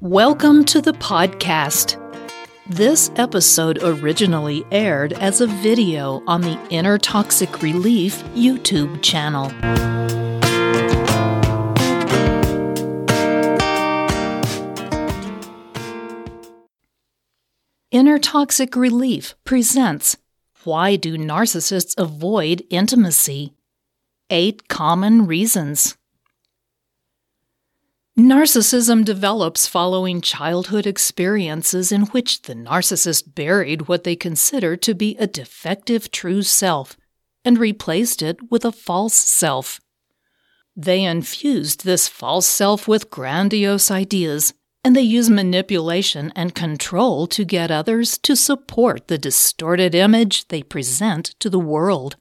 Welcome to the podcast. This episode originally aired as a video on the Inner Toxic Relief YouTube channel. Inner Toxic Relief presents Why Do Narcissists Avoid Intimacy? Eight Common Reasons. Narcissism develops following childhood experiences in which the narcissist buried what they consider to be a defective true self and replaced it with a false self. They infused this false self with grandiose ideas and they use manipulation and control to get others to support the distorted image they present to the world.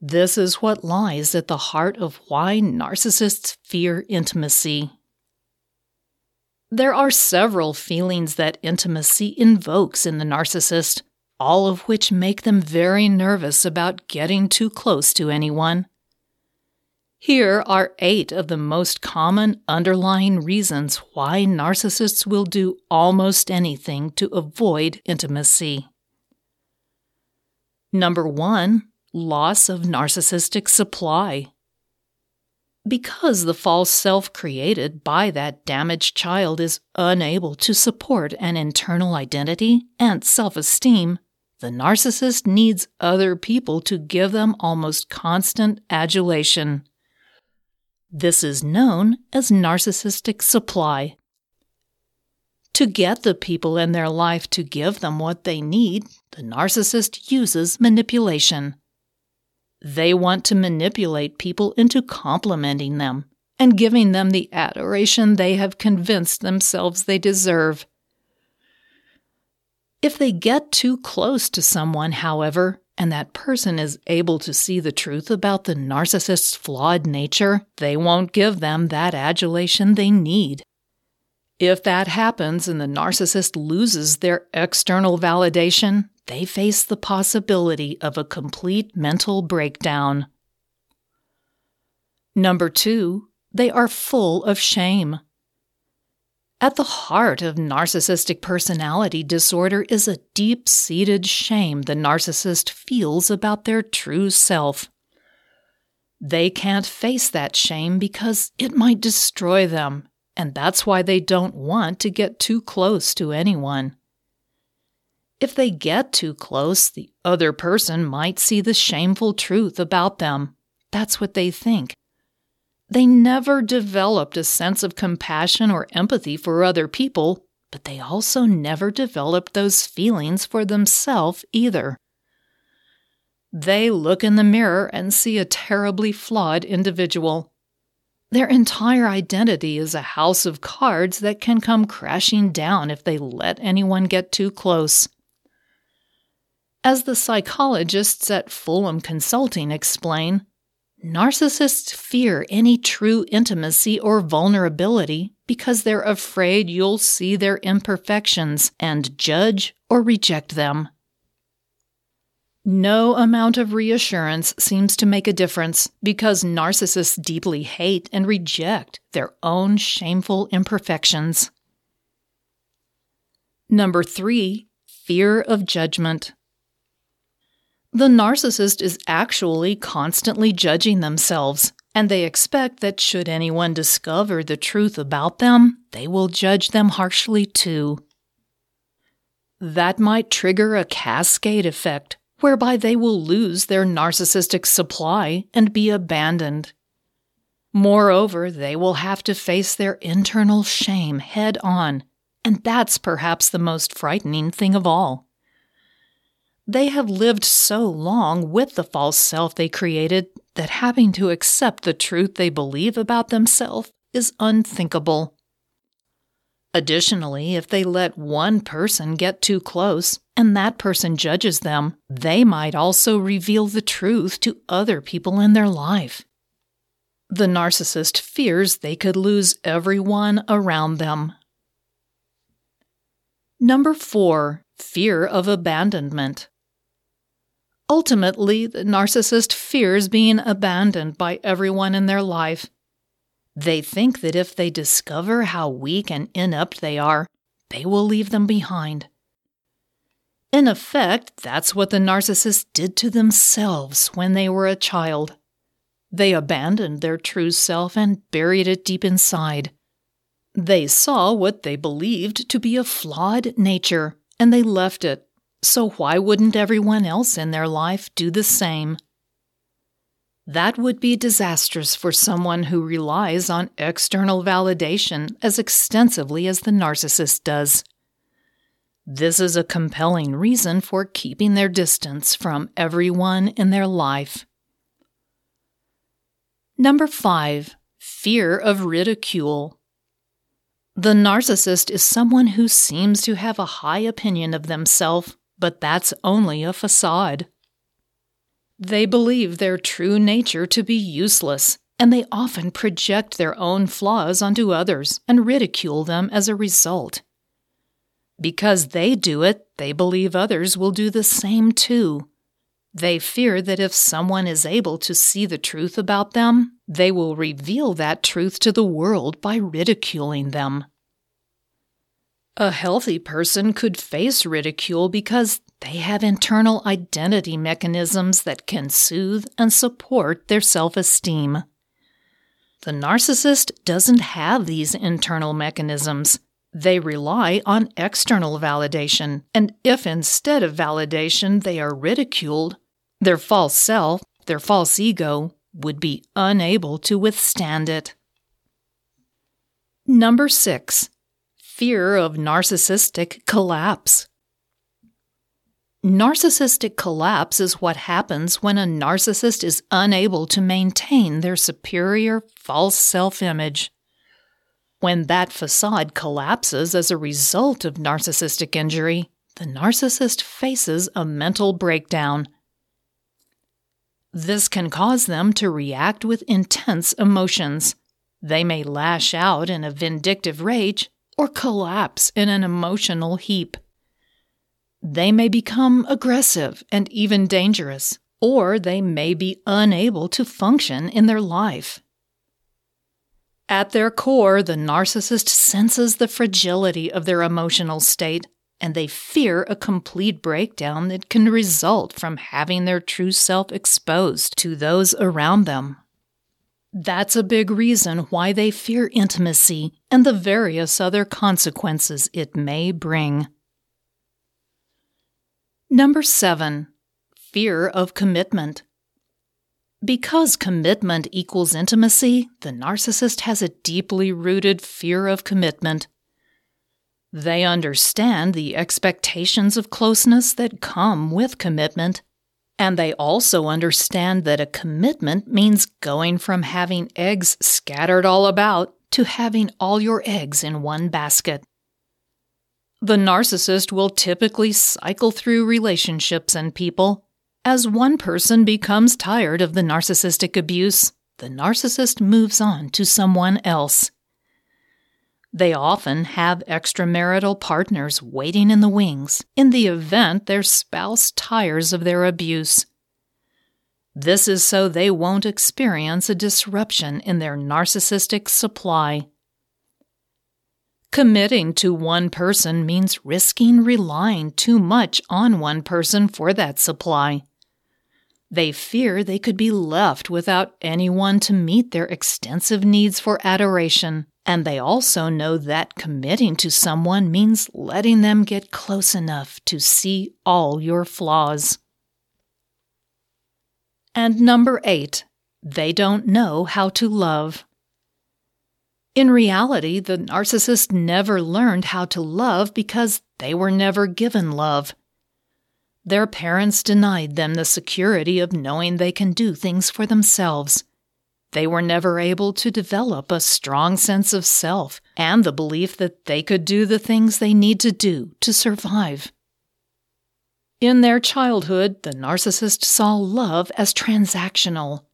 This is what lies at the heart of why narcissists fear intimacy. There are several feelings that intimacy invokes in the narcissist, all of which make them very nervous about getting too close to anyone. Here are eight of the most common underlying reasons why narcissists will do almost anything to avoid intimacy. Number one, loss of narcissistic supply. Because the false self created by that damaged child is unable to support an internal identity and self esteem, the narcissist needs other people to give them almost constant adulation. This is known as narcissistic supply. To get the people in their life to give them what they need, the narcissist uses manipulation. They want to manipulate people into complimenting them and giving them the adoration they have convinced themselves they deserve. If they get too close to someone, however, and that person is able to see the truth about the narcissist's flawed nature, they won't give them that adulation they need. If that happens and the narcissist loses their external validation, they face the possibility of a complete mental breakdown. Number two, they are full of shame. At the heart of narcissistic personality disorder is a deep seated shame the narcissist feels about their true self. They can't face that shame because it might destroy them, and that's why they don't want to get too close to anyone. If they get too close, the other person might see the shameful truth about them. That's what they think. They never developed a sense of compassion or empathy for other people, but they also never developed those feelings for themselves either. They look in the mirror and see a terribly flawed individual. Their entire identity is a house of cards that can come crashing down if they let anyone get too close. As the psychologists at Fulham Consulting explain, narcissists fear any true intimacy or vulnerability because they're afraid you'll see their imperfections and judge or reject them. No amount of reassurance seems to make a difference because narcissists deeply hate and reject their own shameful imperfections. Number three, fear of judgment. The narcissist is actually constantly judging themselves, and they expect that should anyone discover the truth about them, they will judge them harshly too. That might trigger a cascade effect whereby they will lose their narcissistic supply and be abandoned. Moreover, they will have to face their internal shame head on, and that's perhaps the most frightening thing of all. They have lived so long with the false self they created that having to accept the truth they believe about themselves is unthinkable. Additionally, if they let one person get too close and that person judges them, they might also reveal the truth to other people in their life. The narcissist fears they could lose everyone around them. Number four, fear of abandonment. Ultimately, the narcissist fears being abandoned by everyone in their life. They think that if they discover how weak and inept they are, they will leave them behind. In effect, that's what the narcissists did to themselves when they were a child. They abandoned their true self and buried it deep inside. They saw what they believed to be a flawed nature, and they left it. So why wouldn't everyone else in their life do the same? That would be disastrous for someone who relies on external validation as extensively as the narcissist does. This is a compelling reason for keeping their distance from everyone in their life. Number five, fear of ridicule. The narcissist is someone who seems to have a high opinion of themselves, but that's only a facade. They believe their true nature to be useless, and they often project their own flaws onto others and ridicule them as a result. Because they do it, they believe others will do the same too. They fear that if someone is able to see the truth about them, they will reveal that truth to the world by ridiculing them. A healthy person could face ridicule because they have internal identity mechanisms that can soothe and support their self esteem. The narcissist doesn't have these internal mechanisms. They rely on external validation, and if instead of validation they are ridiculed, their false self, their false ego, would be unable to withstand it. Number six, fear of narcissistic collapse. Narcissistic collapse is what happens when a narcissist is unable to maintain their superior false self image. When that facade collapses as a result of narcissistic injury, the narcissist faces a mental breakdown. This can cause them to react with intense emotions. They may lash out in a vindictive rage or collapse in an emotional heap. They may become aggressive and even dangerous, or they may be unable to function in their life. At their core, the narcissist senses the fragility of their emotional state and they fear a complete breakdown that can result from having their true self exposed to those around them. That's a big reason why they fear intimacy and the various other consequences it may bring. Number seven, fear of commitment. Because commitment equals intimacy, the narcissist has a deeply rooted fear of commitment. They understand the expectations of closeness that come with commitment, and they also understand that a commitment means going from having eggs scattered all about to having all your eggs in one basket. The narcissist will typically cycle through relationships and people. As one person becomes tired of the narcissistic abuse, the narcissist moves on to someone else. They often have extramarital partners waiting in the wings in the event their spouse tires of their abuse. This is so they won't experience a disruption in their narcissistic supply. Committing to one person means risking relying too much on one person for that supply. They fear they could be left without anyone to meet their extensive needs for adoration, and they also know that committing to someone means letting them get close enough to see all your flaws. And number eight, they don't know how to love. In reality, the narcissist never learned how to love because they were never given love. Their parents denied them the security of knowing they can do things for themselves. They were never able to develop a strong sense of self and the belief that they could do the things they need to do to survive. In their childhood, the narcissist saw love as transactional.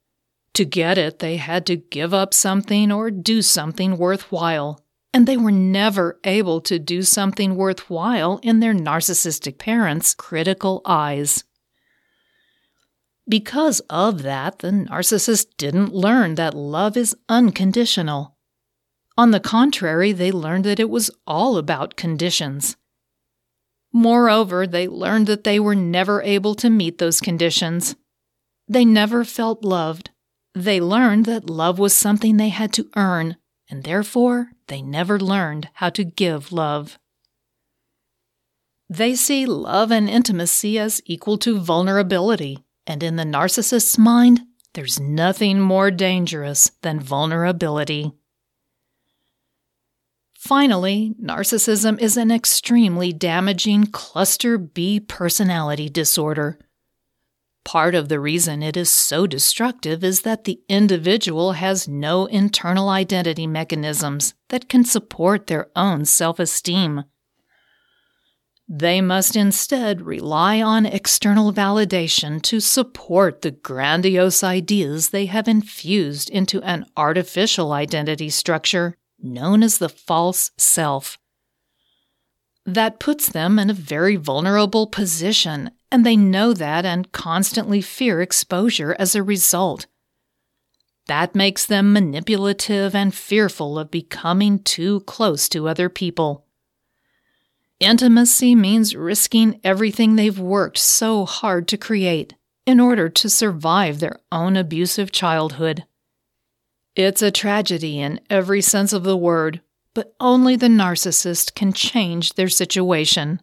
To get it, they had to give up something or do something worthwhile. And they were never able to do something worthwhile in their narcissistic parents' critical eyes. Because of that, the narcissist didn't learn that love is unconditional. On the contrary, they learned that it was all about conditions. Moreover, they learned that they were never able to meet those conditions. They never felt loved. They learned that love was something they had to earn, and therefore they never learned how to give love. They see love and intimacy as equal to vulnerability, and in the narcissist's mind, there's nothing more dangerous than vulnerability. Finally, narcissism is an extremely damaging cluster B personality disorder. Part of the reason it is so destructive is that the individual has no internal identity mechanisms that can support their own self esteem. They must instead rely on external validation to support the grandiose ideas they have infused into an artificial identity structure known as the false self. That puts them in a very vulnerable position, and they know that and constantly fear exposure as a result. That makes them manipulative and fearful of becoming too close to other people. Intimacy means risking everything they've worked so hard to create in order to survive their own abusive childhood. It's a tragedy in every sense of the word, but only the narcissist can change their situation.